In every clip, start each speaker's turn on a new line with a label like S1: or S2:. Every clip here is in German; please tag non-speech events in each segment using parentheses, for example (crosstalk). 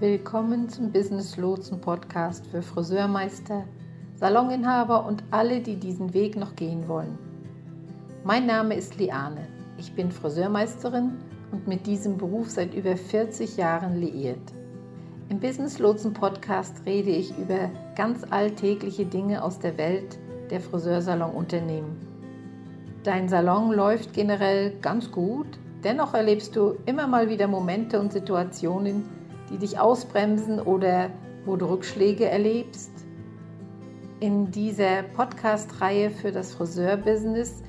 S1: Willkommen zum Business Lotsen Podcast für Friseurmeister, Saloninhaber und alle, die diesen Weg noch gehen wollen. Mein Name ist Liane. Ich bin Friseurmeisterin und mit diesem Beruf seit über 40 Jahren liiert. Im Business Lotsen Podcast rede ich über ganz alltägliche Dinge aus der Welt der Friseursalonunternehmen. Dein Salon läuft generell ganz gut, dennoch erlebst du immer mal wieder Momente und Situationen, die dich ausbremsen oder wo du Rückschläge erlebst. In dieser Podcast-Reihe für das Friseurbusiness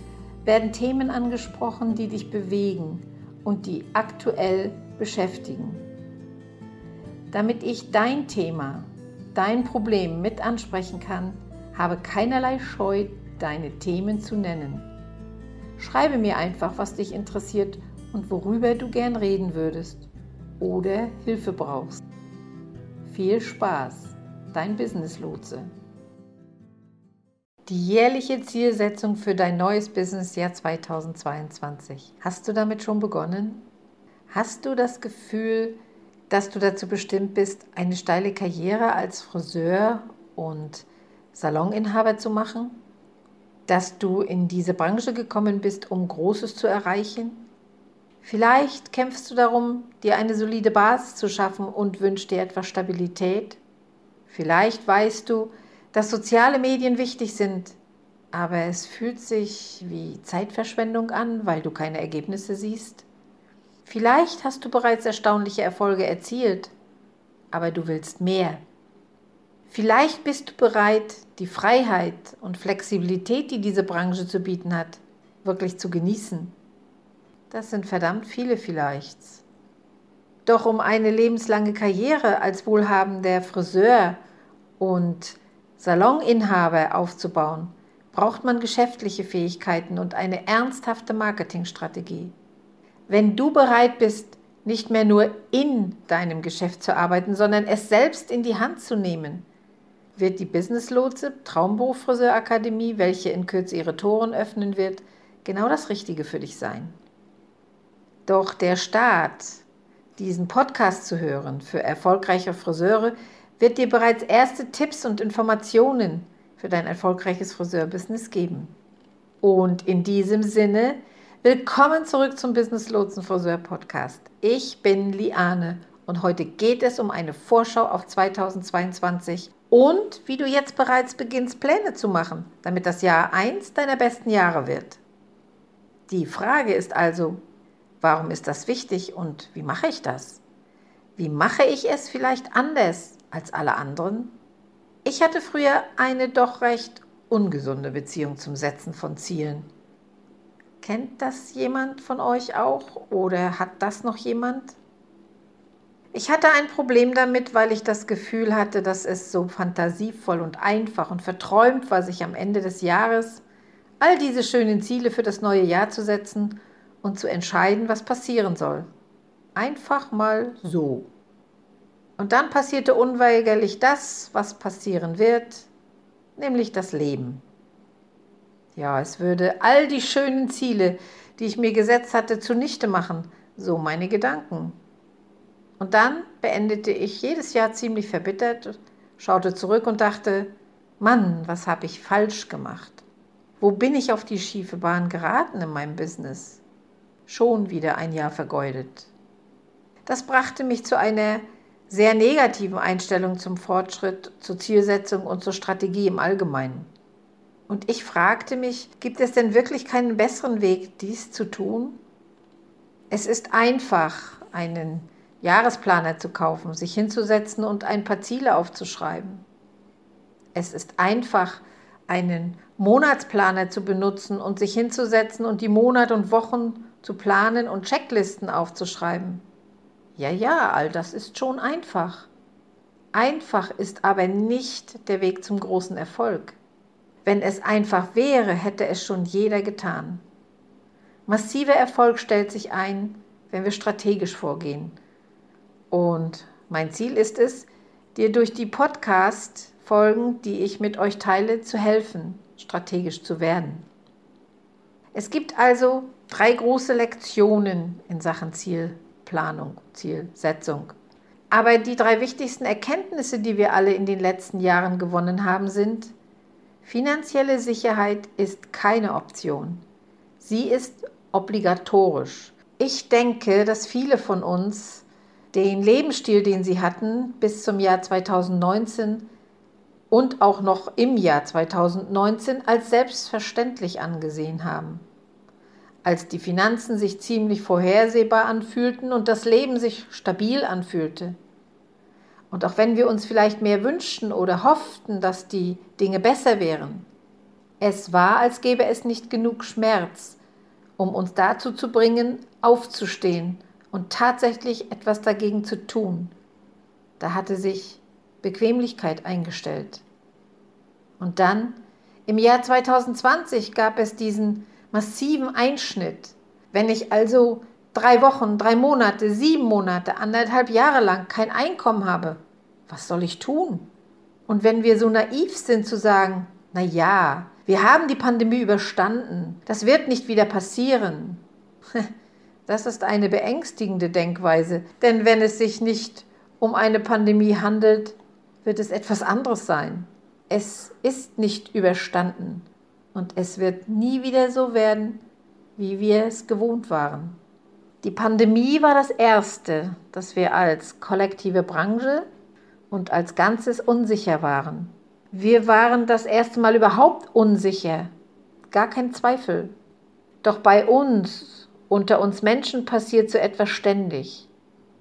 S1: werden Themen angesprochen, die dich bewegen und die aktuell beschäftigen. Damit ich dein Thema, dein Problem mit ansprechen kann, habe keinerlei Scheu, deine Themen zu nennen. Schreibe mir einfach, was dich interessiert und worüber du gern reden würdest oder Hilfe brauchst. Viel Spaß, dein Business Lotse. Die jährliche Zielsetzung für dein neues Businessjahr 2022. Hast du damit schon begonnen? Hast du das Gefühl, dass du dazu bestimmt bist, eine steile Karriere als Friseur und Saloninhaber zu machen? Dass du in diese Branche gekommen bist, um Großes zu erreichen? Vielleicht kämpfst du darum, dir eine solide Basis zu schaffen und wünschst dir etwas Stabilität. Vielleicht weißt du, dass soziale Medien wichtig sind, aber es fühlt sich wie Zeitverschwendung an, weil du keine Ergebnisse siehst. Vielleicht hast du bereits erstaunliche Erfolge erzielt, aber du willst mehr. Vielleicht bist du bereit, die Freiheit und Flexibilität, die diese Branche zu bieten hat, wirklich zu genießen. Das sind verdammt viele vielleicht. Doch um eine lebenslange Karriere als wohlhabender Friseur und Saloninhaber aufzubauen, braucht man geschäftliche Fähigkeiten und eine ernsthafte Marketingstrategie. Wenn du bereit bist, nicht mehr nur in deinem Geschäft zu arbeiten, sondern es selbst in die Hand zu nehmen, wird die Business Lotse Traumberuf Friseurakademie, welche in Kürze ihre Toren öffnen wird, genau das Richtige für dich sein. Doch der Start, diesen Podcast zu hören für erfolgreiche Friseure, wird dir bereits erste Tipps und Informationen für dein erfolgreiches Friseurbusiness geben. Und in diesem Sinne, willkommen zurück zum Business Lotsen Friseur Podcast. Ich bin Liane und heute geht es um eine Vorschau auf 2022 und wie du jetzt bereits beginnst, Pläne zu machen, damit das Jahr eins deiner besten Jahre wird. Die Frage ist also, Warum ist das wichtig und wie mache ich das? Wie mache ich es vielleicht anders als alle anderen? Ich hatte früher eine doch recht ungesunde Beziehung zum Setzen von Zielen. Kennt das jemand von euch auch oder hat das noch jemand? Ich hatte ein Problem damit, weil ich das Gefühl hatte, dass es so fantasievoll und einfach und verträumt war, sich am Ende des Jahres all diese schönen Ziele für das neue Jahr zu setzen und zu entscheiden, was passieren soll. Einfach mal so. Und dann passierte unweigerlich das, was passieren wird, nämlich das Leben. Ja, es würde all die schönen Ziele, die ich mir gesetzt hatte, zunichte machen, so meine Gedanken. Und dann beendete ich jedes Jahr ziemlich verbittert, schaute zurück und dachte, Mann, was habe ich falsch gemacht? Wo bin ich auf die schiefe Bahn geraten in meinem Business? Schon wieder ein Jahr vergeudet. Das brachte mich zu einer sehr negativen Einstellung zum Fortschritt, zur Zielsetzung und zur Strategie im Allgemeinen. Und ich fragte mich, gibt es denn wirklich keinen besseren Weg, dies zu tun? Es ist einfach, einen Jahresplaner zu kaufen, sich hinzusetzen und ein paar Ziele aufzuschreiben. Es ist einfach, einen Monatsplaner zu benutzen und sich hinzusetzen und die Monate und Wochen zu planen und Checklisten aufzuschreiben. Ja, ja, all das ist schon einfach. Einfach ist aber nicht der Weg zum großen Erfolg. Wenn es einfach wäre, hätte es schon jeder getan. Massiver Erfolg stellt sich ein, wenn wir strategisch vorgehen. Und mein Ziel ist es, dir durch die Podcast-Folgen, die ich mit euch teile, zu helfen, strategisch zu werden. Es gibt also drei große Lektionen in Sachen Zielplanung, Zielsetzung. Aber die drei wichtigsten Erkenntnisse, die wir alle in den letzten Jahren gewonnen haben, sind, finanzielle Sicherheit ist keine Option. Sie ist obligatorisch. Ich denke, dass viele von uns den Lebensstil, den sie hatten bis zum Jahr 2019 und auch noch im Jahr 2019 als selbstverständlich angesehen haben. Als die Finanzen sich ziemlich vorhersehbar anfühlten und das Leben sich stabil anfühlte. Und auch wenn wir uns vielleicht mehr wünschten oder hofften, dass die Dinge besser wären, es war, als gäbe es nicht genug Schmerz, um uns dazu zu bringen, aufzustehen und tatsächlich etwas dagegen zu tun. Da hatte sich Bequemlichkeit eingestellt. Und dann, im Jahr 2020, gab es diesen massiven Einschnitt. Wenn ich also drei Wochen, drei Monate, sieben Monate, anderthalb Jahre lang kein Einkommen habe, was soll ich tun? Und wenn wir so naiv sind zu sagen, na ja, wir haben die Pandemie überstanden, das wird nicht wieder passieren. (laughs) Das ist eine beängstigende Denkweise, denn wenn es sich nicht um eine Pandemie handelt, wird es etwas anderes sein. Es ist nicht überstanden und es wird nie wieder so werden, wie wir es gewohnt waren. Die Pandemie war das Erste, dass wir als kollektive Branche und als Ganzes unsicher waren. Wir waren das erste Mal überhaupt unsicher, gar kein Zweifel. Doch bei uns unter uns Menschen passiert so etwas ständig.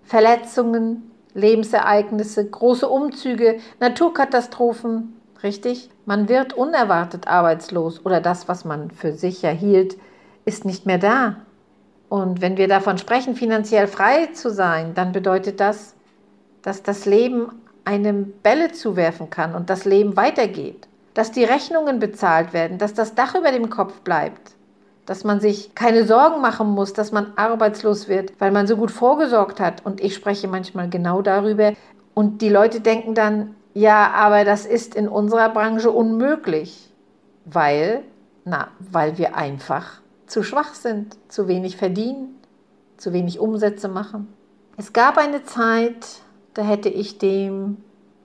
S1: Verletzungen, Lebensereignisse, große Umzüge, Naturkatastrophen, richtig? Man wird unerwartet arbeitslos oder das, was man für sicher hielt, ist nicht mehr da. Und wenn wir davon sprechen, finanziell frei zu sein, dann bedeutet das, dass das Leben einem Bälle zuwerfen kann und das Leben weitergeht, dass die Rechnungen bezahlt werden, dass das Dach über dem Kopf bleibt, dass man sich keine Sorgen machen muss, dass man arbeitslos wird, weil man so gut vorgesorgt hat. Und ich spreche manchmal genau darüber. Und die Leute denken dann, ja, aber das ist in unserer Branche unmöglich, weil, na, weil wir einfach zu schwach sind, zu wenig verdienen, zu wenig Umsätze machen. Es gab eine Zeit, da hätte ich dem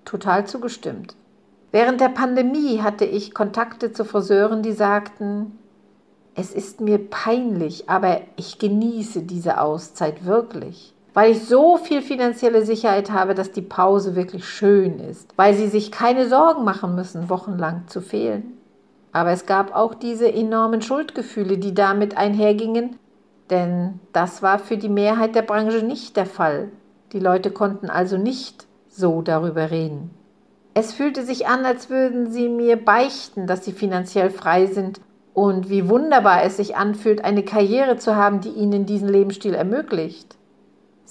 S1: total zugestimmt. Während der Pandemie hatte ich Kontakte zu Friseuren, die sagten, es ist mir peinlich, aber ich genieße diese Auszeit wirklich. Weil ich so viel finanzielle Sicherheit habe, dass die Pause wirklich schön ist. Weil sie sich keine Sorgen machen müssen, wochenlang zu fehlen. Aber es gab auch diese enormen Schuldgefühle, die damit einhergingen, denn das war für die Mehrheit der Branche nicht der Fall. Die Leute konnten also nicht so darüber reden. Es fühlte sich an, als würden sie mir beichten, dass sie finanziell frei sind und wie wunderbar es sich anfühlt, eine Karriere zu haben, die ihnen diesen Lebensstil ermöglicht.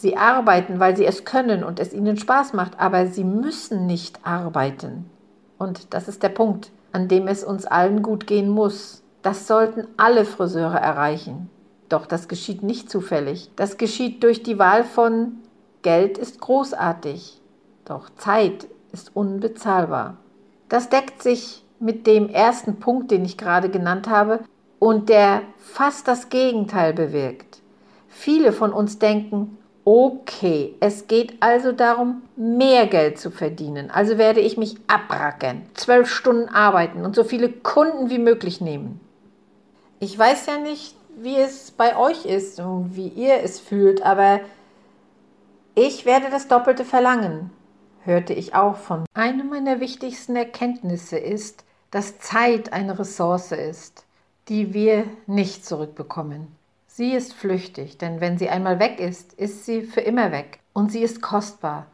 S1: Sie arbeiten, weil sie es können und es ihnen Spaß macht, aber sie müssen nicht arbeiten. Und das ist der Punkt, an dem es uns allen gut gehen muss. Das sollten alle Friseure erreichen. Doch das geschieht nicht zufällig. Das geschieht durch die Wahl von Geld ist großartig, doch Zeit ist unbezahlbar. Das deckt sich mit dem ersten Punkt, den ich gerade genannt habe, und der fast das Gegenteil bewirkt. Viele von uns denken, okay, es geht also darum, mehr Geld zu verdienen. Also werde ich mich abrackern, zwölf Stunden arbeiten und so viele Kunden wie möglich nehmen. Ich weiß ja nicht, wie es bei euch ist und wie ihr es fühlt, aber ich werde das Doppelte verlangen, hörte ich auch von. Eine meiner wichtigsten Erkenntnisse ist, dass Zeit eine Ressource ist, die wir nicht zurückbekommen. Sie ist flüchtig, denn wenn sie einmal weg ist, ist sie für immer weg und sie ist kostbar.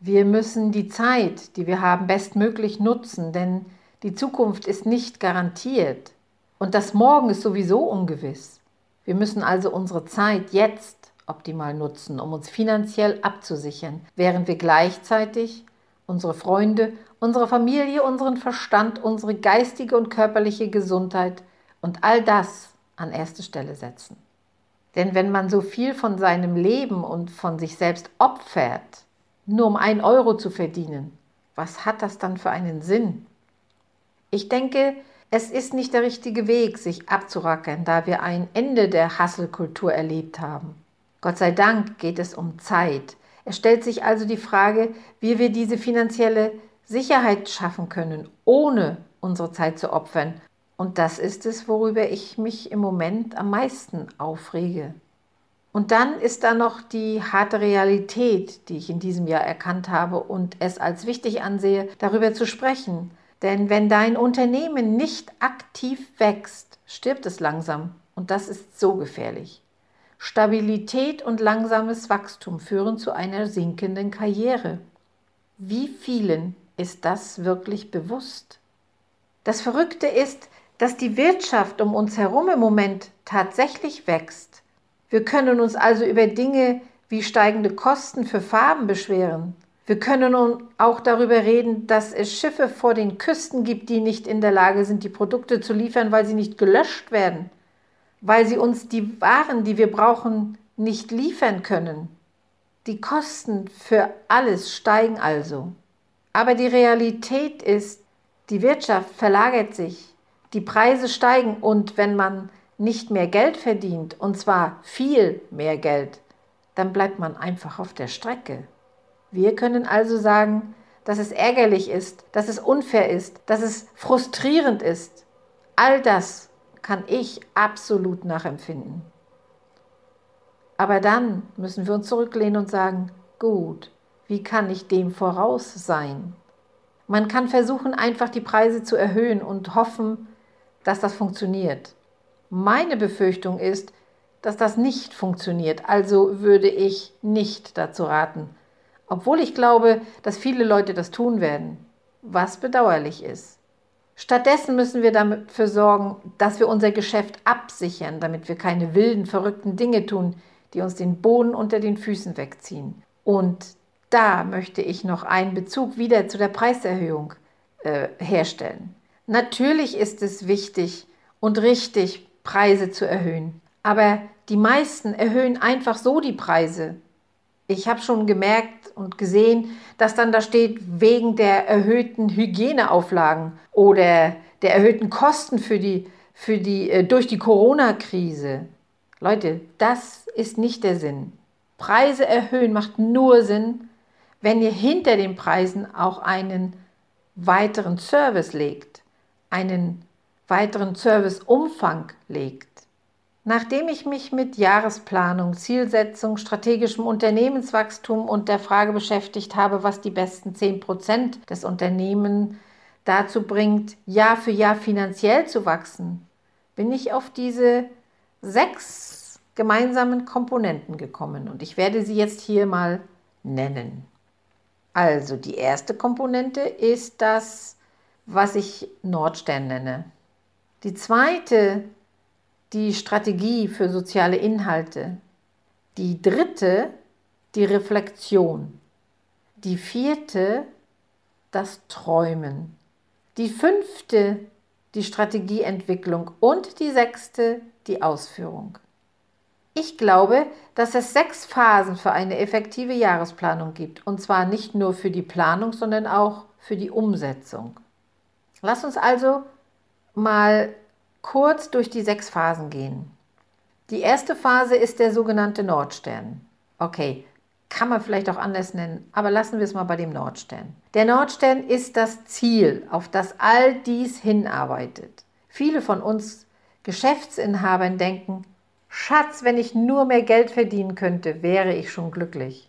S1: Wir müssen die Zeit, die wir haben, bestmöglich nutzen, denn die Zukunft ist nicht garantiert und das Morgen ist sowieso ungewiss. Wir müssen also unsere Zeit jetzt optimal nutzen, um uns finanziell abzusichern, während wir gleichzeitig unsere Freunde, unsere Familie, unseren Verstand, unsere geistige und körperliche Gesundheit und all das an erste Stelle setzen. Denn wenn man so viel von seinem Leben und von sich selbst opfert, nur um ein Euro zu verdienen, was hat das dann für einen Sinn? Ich denke, es ist nicht der richtige Weg, sich abzurackern, da wir ein Ende der Hasselkultur erlebt haben. Gott sei Dank geht es um Zeit, Es stellt sich also die Frage, wie wir diese finanzielle Sicherheit schaffen können, ohne unsere Zeit zu opfern. Und das ist es, worüber ich mich im Moment am meisten aufrege. Und dann ist da noch die harte Realität, die ich in diesem Jahr erkannt habe und es als wichtig ansehe, darüber zu sprechen. Denn wenn dein Unternehmen nicht aktiv wächst, stirbt es langsam. Und das ist so gefährlich. Stabilität und langsames Wachstum führen zu einer sinkenden Karriere. Wie vielen ist das wirklich bewusst? Das Verrückte ist, dass die Wirtschaft um uns herum im Moment tatsächlich wächst. Wir können uns also über Dinge wie steigende Kosten für Farben beschweren. Wir können auch darüber reden, dass es Schiffe vor den Küsten gibt, die nicht in der Lage sind, die Produkte zu liefern, weil sie nicht gelöscht werden, weil sie uns die Waren, die wir brauchen, nicht liefern können. Die Kosten für alles steigen also. Aber die Realität ist, die Wirtschaft verlagert sich, die Preise steigen und wenn man nicht mehr Geld verdient, und zwar viel mehr Geld, dann bleibt man einfach auf der Strecke. Wir können also sagen, dass es ärgerlich ist, dass es unfair ist, dass es frustrierend ist. All das kann ich absolut nachempfinden. Aber dann müssen wir uns zurücklehnen und sagen, gut, wie kann ich dem voraus sein? Man kann versuchen, einfach die Preise zu erhöhen und hoffen, dass das funktioniert. Meine Befürchtung ist, dass das nicht funktioniert, also würde ich nicht dazu raten, obwohl ich glaube, dass viele Leute das tun werden, was bedauerlich ist. Stattdessen müssen wir dafür sorgen, dass wir unser Geschäft absichern, damit wir keine wilden, verrückten Dinge tun, die uns den Boden unter den Füßen wegziehen. Und da möchte ich noch einen Bezug wieder zu der Preiserhöhung äh, herstellen. Natürlich ist es wichtig und richtig, Preise zu erhöhen. Aber die meisten erhöhen einfach so die Preise. Ich habe schon gemerkt und gesehen, dass dann da steht, wegen der erhöhten Hygieneauflagen oder der erhöhten Kosten für die, für die, äh, durch die Corona-Krise. Leute, das ist nicht der Sinn. Preise erhöhen macht nur Sinn, wenn ihr hinter den Preisen auch einen weiteren Service legt, einen weiteren Serviceumfang legt. Nachdem ich mich mit Jahresplanung, Zielsetzung, strategischem Unternehmenswachstum und der Frage beschäftigt habe, was die besten 10% des Unternehmens dazu bringt, Jahr für Jahr finanziell zu wachsen, bin ich auf diese sechs gemeinsamen Komponenten gekommen und ich werde sie jetzt hier mal nennen. Also die erste Komponente ist das, was ich Nordstern nenne. Die zweite, die Strategie für soziale Inhalte. Die dritte, die Reflexion. Die vierte, das Träumen. Die fünfte, die Strategieentwicklung. Und die sechste, die Ausführung. Ich glaube, dass es sechs Phasen für eine effektive Jahresplanung gibt. Und zwar nicht nur für die Planung, sondern auch für die Umsetzung. Lass uns also mal kurz durch die sechs Phasen gehen. Die erste Phase ist der sogenannte Nordstern. Okay, kann man vielleicht auch anders nennen, aber lassen wir es mal bei dem Nordstern. Der Nordstern ist das Ziel, auf das all dies hinarbeitet. Viele von uns Geschäftsinhabern denken, Schatz, wenn ich nur mehr Geld verdienen könnte, wäre ich schon glücklich.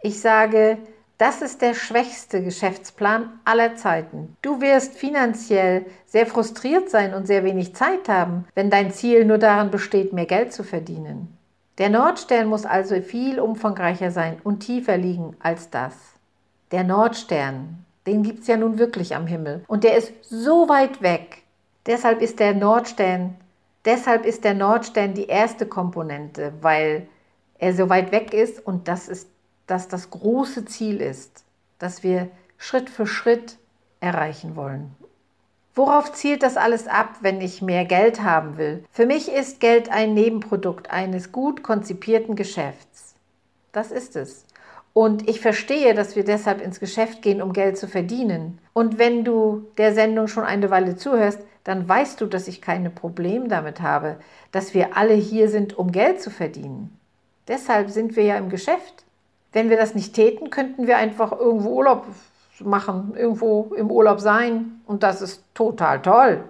S1: Ich sage, das ist der schwächste Geschäftsplan aller Zeiten. Du wirst finanziell sehr frustriert sein und sehr wenig Zeit haben, wenn dein Ziel nur darin besteht, mehr Geld zu verdienen. Der Nordstern muss also viel umfangreicher sein und tiefer liegen als das. Der Nordstern, den gibt es ja nun wirklich am Himmel und der ist so weit weg. Deshalb ist der Nordstern, deshalb ist der Nordstern die erste Komponente, weil er so weit weg ist und das ist dass das große Ziel ist, das wir Schritt für Schritt erreichen wollen. Worauf zielt das alles ab, wenn ich mehr Geld haben will? Für mich ist Geld ein Nebenprodukt eines gut konzipierten Geschäfts. Das ist es. Und ich verstehe, dass wir deshalb ins Geschäft gehen, um Geld zu verdienen. Und wenn du der Sendung schon eine Weile zuhörst, dann weißt du, dass ich keine Probleme damit habe, dass wir alle hier sind, um Geld zu verdienen. Deshalb sind wir ja im Geschäft. Wenn wir das nicht täten, könnten wir einfach irgendwo Urlaub machen, irgendwo im Urlaub sein und das ist total toll.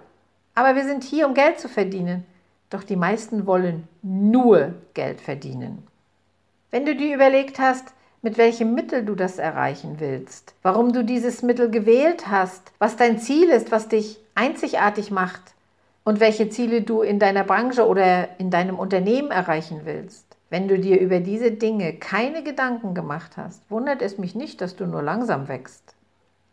S1: Aber wir sind hier, um Geld zu verdienen. Doch die meisten wollen nur Geld verdienen. Wenn du dir überlegt hast, mit welchem Mittel du das erreichen willst, warum du dieses Mittel gewählt hast, was dein Ziel ist, was dich einzigartig macht und welche Ziele du in deiner Branche oder in deinem Unternehmen erreichen willst. Wenn du dir über diese Dinge keine Gedanken gemacht hast, wundert es mich nicht, dass du nur langsam wächst.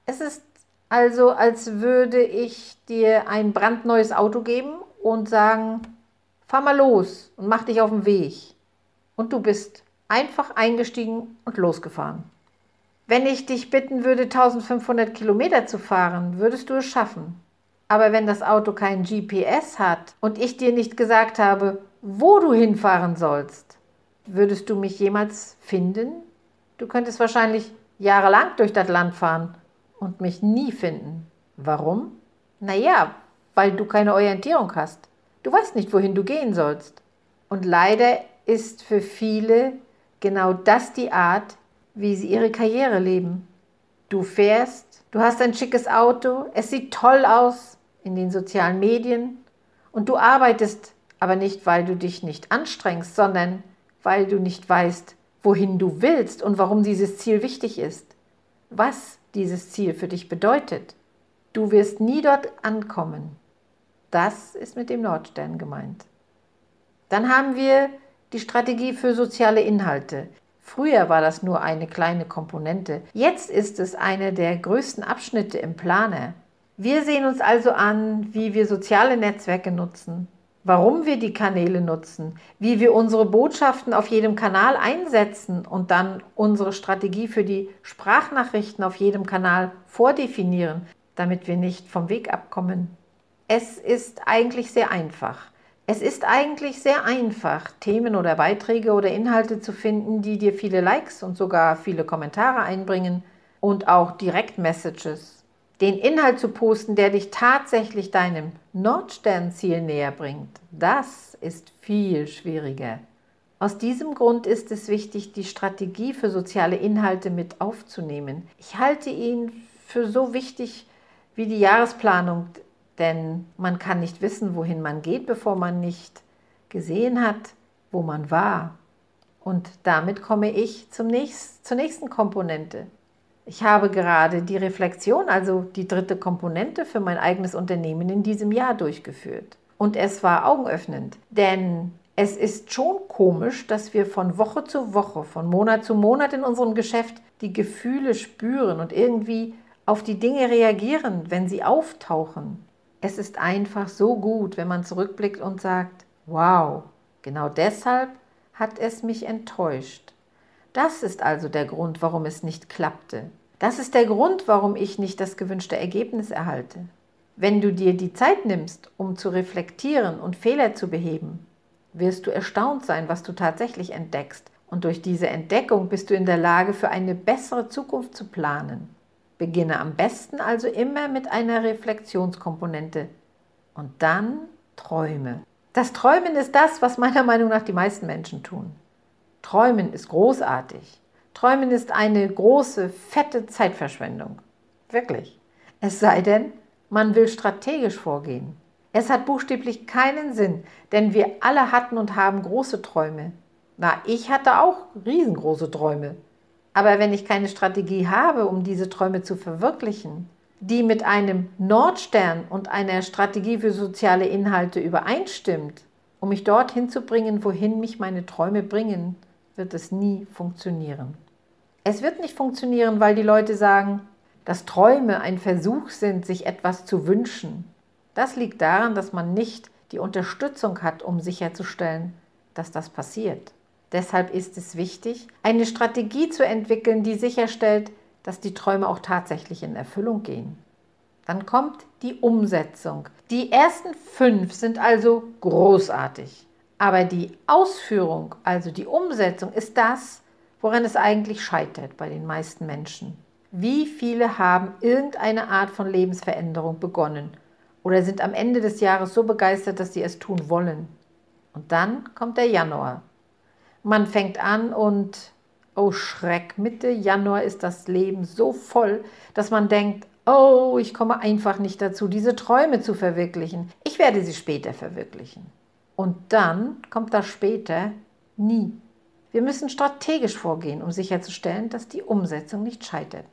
S1: Es ist also, als würde ich dir ein brandneues Auto geben und sagen, fahr mal los und mach dich auf den Weg. Und du bist einfach eingestiegen und losgefahren. Wenn ich dich bitten würde, 1500 Kilometer zu fahren, würdest du es schaffen. Aber wenn das Auto kein GPS hat und ich dir nicht gesagt habe, wo du hinfahren sollst, würdest du mich jemals finden? Du könntest wahrscheinlich jahrelang durch das Land fahren und mich nie finden. Warum? Naja, weil du keine Orientierung hast. Du weißt nicht, wohin du gehen sollst. Und leider ist für viele genau das die Art, wie sie ihre Karriere leben. Du fährst, du hast ein schickes Auto, es sieht toll aus in den sozialen Medien und du arbeitest aber nicht, weil du dich nicht anstrengst, sondern weil du nicht weißt, wohin du willst und warum dieses Ziel wichtig ist, was dieses Ziel für dich bedeutet. Du wirst nie dort ankommen. Das ist mit dem Nordstern gemeint. Dann haben wir die Strategie für soziale Inhalte. Früher war das nur eine kleine Komponente. Jetzt ist es eine der größten Abschnitte im Planer. Wir sehen uns also an, wie wir soziale Netzwerke nutzen, warum wir die Kanäle nutzen, wie wir unsere Botschaften auf jedem Kanal einsetzen und dann unsere Strategie für die Sprachnachrichten auf jedem Kanal vordefinieren, damit wir nicht vom Weg abkommen. Es ist eigentlich sehr einfach. Es ist eigentlich sehr einfach, Themen oder Beiträge oder Inhalte zu finden, die dir viele Likes und sogar viele Kommentare einbringen und auch Direktmessages. Den Inhalt zu posten, der dich tatsächlich deinem Nordsternziel näher bringt, das ist viel schwieriger. Aus diesem Grund ist es wichtig, die Strategie für soziale Inhalte mit aufzunehmen. Ich halte ihn für so wichtig wie die Jahresplanung denn man kann nicht wissen, wohin man geht, bevor man nicht gesehen hat, wo man war. Und damit komme ich zum nächst, zur nächsten Komponente. Ich habe gerade die Reflexion, also die dritte Komponente für mein eigenes Unternehmen in diesem Jahr durchgeführt. Und es war augenöffnend, denn es ist schon komisch, dass wir von Woche zu Woche, von Monat zu Monat in unserem Geschäft die Gefühle spüren und irgendwie auf die Dinge reagieren, wenn sie auftauchen. Es ist einfach so gut, wenn man zurückblickt und sagt, wow, genau deshalb hat es mich enttäuscht. Das ist also der Grund, warum es nicht klappte. Das ist der Grund, warum ich nicht das gewünschte Ergebnis erhalte. Wenn du dir die Zeit nimmst, um zu reflektieren und Fehler zu beheben, wirst du erstaunt sein, was du tatsächlich entdeckst. Und durch diese Entdeckung bist du in der Lage, für eine bessere Zukunft zu planen. Beginne am besten also immer mit einer Reflexionskomponente und dann träume. Das Träumen ist das, was meiner Meinung nach die meisten Menschen tun. Träumen ist großartig. Träumen ist eine große, fette Zeitverschwendung. Wirklich. Es sei denn, man will strategisch vorgehen. Es hat buchstäblich keinen Sinn, denn wir alle hatten und haben große Träume. Na, ich hatte auch riesengroße Träume. Aber wenn ich keine Strategie habe, um diese Träume zu verwirklichen, die mit einem Nordstern und einer Strategie für soziale Inhalte übereinstimmt, um mich dorthin zu bringen, wohin mich meine Träume bringen, wird es nie funktionieren. Es wird nicht funktionieren, weil die Leute sagen, dass Träume ein Versuch sind, sich etwas zu wünschen. Das liegt daran, dass man nicht die Unterstützung hat, um sicherzustellen, dass das passiert. Deshalb ist es wichtig, eine Strategie zu entwickeln, die sicherstellt, dass die Träume auch tatsächlich in Erfüllung gehen. Dann kommt die Umsetzung. Die ersten fünf sind also großartig. Aber die Ausführung, also die Umsetzung, ist das, woran es eigentlich scheitert bei den meisten Menschen. Wie viele haben irgendeine Art von Lebensveränderung begonnen oder sind am Ende des Jahres so begeistert, dass sie es tun wollen? Und dann kommt der Januar. Man fängt an und Oh Schreck, Mitte Januar ist das Leben so voll, dass man denkt, oh, ich komme einfach nicht dazu, diese Träume zu verwirklichen. Ich werde sie später verwirklichen. Und dann kommt das später nie. Wir müssen strategisch vorgehen, um sicherzustellen, dass die Umsetzung nicht scheitert.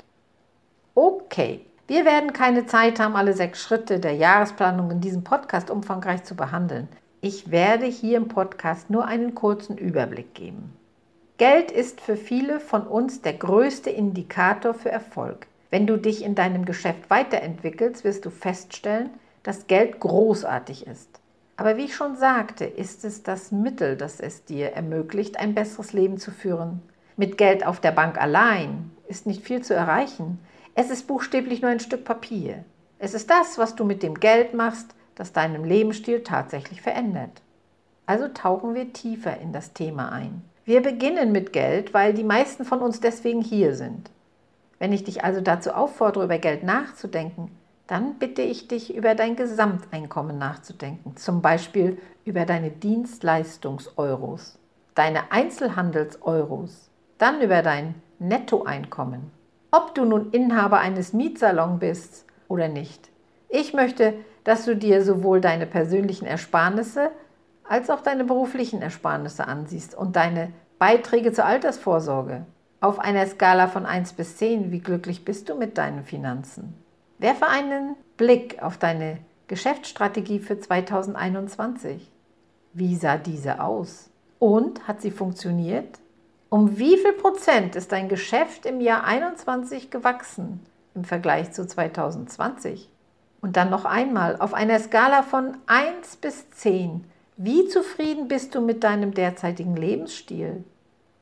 S1: Okay, wir werden keine Zeit haben, alle sechs Schritte der Jahresplanung in diesem Podcast umfangreich zu behandeln. Ich werde hier im Podcast nur einen kurzen Überblick geben. Geld ist für viele von uns der größte Indikator für Erfolg. Wenn du dich in deinem Geschäft weiterentwickelst, wirst du feststellen, dass Geld großartig ist. Aber wie ich schon sagte, ist es das Mittel, das es dir ermöglicht, ein besseres Leben zu führen. Mit Geld auf der Bank allein ist nicht viel zu erreichen. Es ist buchstäblich nur ein Stück Papier. Es ist das, was du mit dem Geld machst, das deinen Lebensstil tatsächlich verändert. Also tauchen wir tiefer in das Thema ein. Wir beginnen mit Geld, weil die meisten von uns deswegen hier sind. Wenn ich dich also dazu auffordere, über Geld nachzudenken, dann bitte ich dich, über dein Gesamteinkommen nachzudenken, zum Beispiel über deine Dienstleistungs-Euros, deine Einzelhandels-Euros, dann über dein Nettoeinkommen, ob du nun Inhaber eines Mietsalons bist oder nicht. Ich möchte, dass du dir sowohl deine persönlichen Ersparnisse als auch deine beruflichen Ersparnisse ansiehst und deine Beiträge zur Altersvorsorge. Auf einer Skala von 1 bis 10, wie glücklich bist du mit deinen Finanzen? Werfe einen Blick auf deine Geschäftsstrategie für 2021. Wie sah diese aus? Und hat sie funktioniert? Um wie viel Prozent ist dein Geschäft im Jahr 21 gewachsen im Vergleich zu 2020? Und dann noch einmal auf einer Skala von 1 bis 10. Wie zufrieden bist du mit deinem derzeitigen Lebensstil?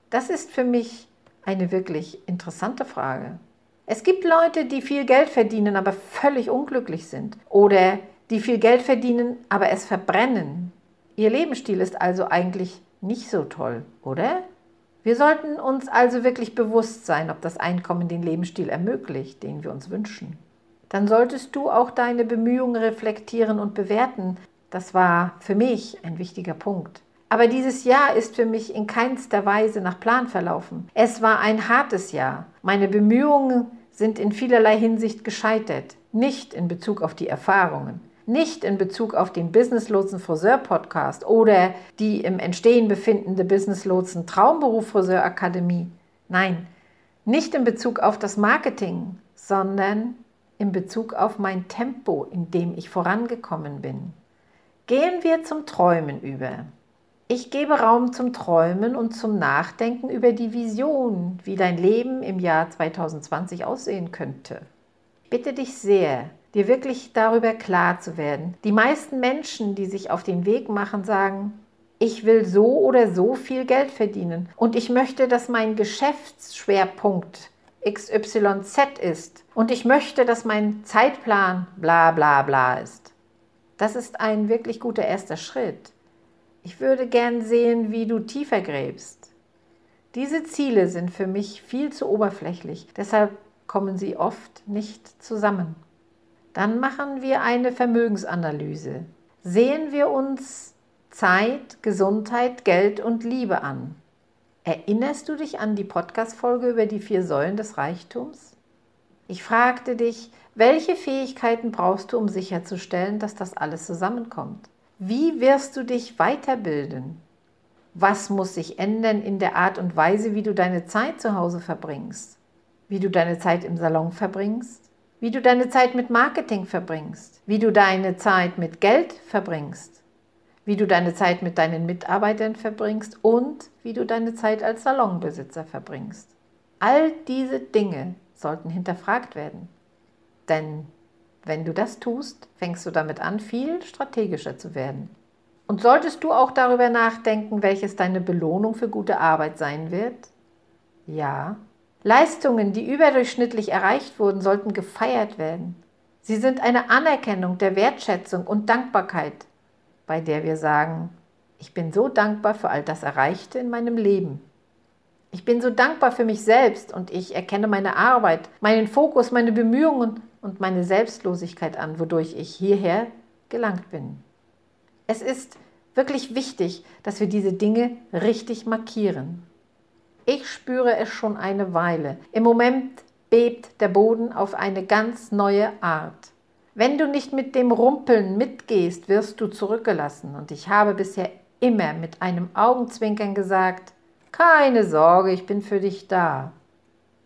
S1: Das ist für mich eine wirklich interessante Frage. Es gibt Leute, die viel Geld verdienen, aber völlig unglücklich sind. Oder die viel Geld verdienen, aber es verbrennen. Ihr Lebensstil ist also eigentlich nicht so toll, oder? Wir sollten uns also wirklich bewusst sein, ob das Einkommen den Lebensstil ermöglicht, den wir uns wünschen. Dann solltest du auch deine Bemühungen reflektieren und bewerten. Das war für mich ein wichtiger Punkt. Aber dieses Jahr ist für mich in keinster Weise nach Plan verlaufen. Es war ein hartes Jahr. Meine Bemühungen sind in vielerlei Hinsicht gescheitert. Nicht in Bezug auf die Erfahrungen, nicht in Bezug auf den Business Lotsen Friseur Podcast oder die im Entstehen befindende Business Lotsen Traumberuf Friseur Akademie. Nein, nicht in Bezug auf das Marketing, sondern in Bezug auf mein Tempo, in dem ich vorangekommen bin. Gehen wir zum Träumen über. Ich gebe Raum zum Träumen und zum Nachdenken über die Vision, wie dein Leben im Jahr 2020 aussehen könnte. Bitte dich sehr, dir wirklich darüber klar zu werden. Die meisten Menschen, die sich auf den Weg machen, sagen, ich will so oder so viel Geld verdienen und ich möchte, dass mein Geschäftsschwerpunkt XYZ ist und ich möchte, dass mein Zeitplan bla bla bla ist. Das ist ein wirklich guter erster Schritt. Ich würde gern sehen, wie du tiefer gräbst. Diese Ziele sind für mich viel zu oberflächlich, deshalb kommen sie oft nicht zusammen. Dann machen wir eine Vermögensanalyse. Sehen wir uns Zeit, Gesundheit, Geld und Liebe an. Erinnerst du dich an die Podcast-Folge über die vier Säulen des Reichtums? Ich fragte dich, welche Fähigkeiten brauchst du, um sicherzustellen, dass das alles zusammenkommt? Wie wirst du dich weiterbilden? Was muss sich ändern in der Art und Weise, wie du deine Zeit zu Hause verbringst? Wie du deine Zeit im Salon verbringst? wie du deine Zeit mit Marketing verbringst, wie du deine Zeit mit Geld verbringst, wie du deine Zeit mit deinen Mitarbeitern verbringst und wie du deine Zeit als Salonbesitzer verbringst. All diese Dinge sollten hinterfragt werden. Denn wenn du das tust, fängst du damit an, viel strategischer zu werden. Und solltest du auch darüber nachdenken, welches deine Belohnung für gute Arbeit sein wird? Ja, Leistungen, die überdurchschnittlich erreicht wurden, sollten gefeiert werden. Sie sind eine Anerkennung der Wertschätzung und Dankbarkeit, bei der wir sagen, ich bin so dankbar für all das Erreichte in meinem Leben. Ich bin so dankbar für mich selbst und ich erkenne meine Arbeit, meinen Fokus, meine Bemühungen und meine Selbstlosigkeit an, wodurch ich hierher gelangt bin. Es ist wirklich wichtig, dass wir diese Dinge richtig markieren. Ich spüre es schon eine Weile. Im Moment bebt der Boden auf eine ganz neue Art. Wenn du nicht mit dem Rumpeln mitgehst, wirst du zurückgelassen. Und ich habe bisher immer mit einem Augenzwinkern gesagt, keine Sorge, ich bin für dich da.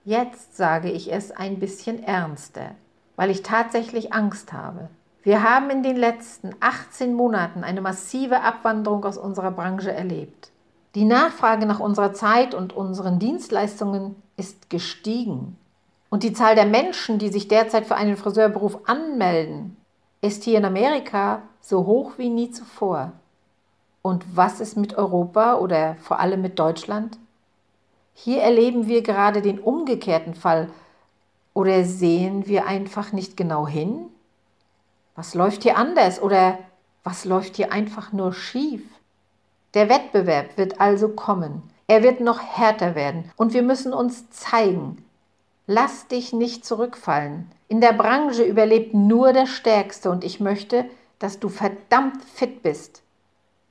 S1: Jetzt sage ich es ein bisschen ernster, weil ich tatsächlich Angst habe. Wir haben in den letzten 18 Monaten eine massive Abwanderung aus unserer Branche erlebt. Die Nachfrage nach unserer Zeit und unseren Dienstleistungen ist gestiegen. Und die Zahl der Menschen, die sich derzeit für einen Friseurberuf anmelden, ist hier in Amerika so hoch wie nie zuvor. Und was ist mit Europa oder vor allem mit Deutschland? Hier erleben wir gerade den umgekehrten Fall. Oder sehen wir einfach nicht genau hin? Was läuft hier anders oder was läuft hier einfach nur schief? Der Wettbewerb wird also kommen. Er wird noch härter werden und wir müssen uns zeigen. Lass dich nicht zurückfallen. In der Branche überlebt nur der Stärkste und ich möchte, dass du verdammt fit bist.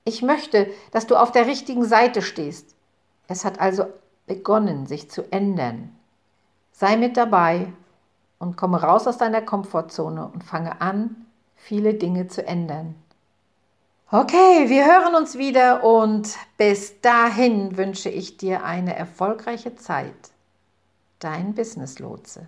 S1: Ich möchte, dass du auf der richtigen Seite stehst. Es hat also begonnen, sich zu ändern. Sei mit dabei und komme raus aus deiner Komfortzone und fange an, viele Dinge zu ändern. Okay, wir hören uns wieder und bis dahin wünsche ich dir eine erfolgreiche Zeit. Dein Business Lotse.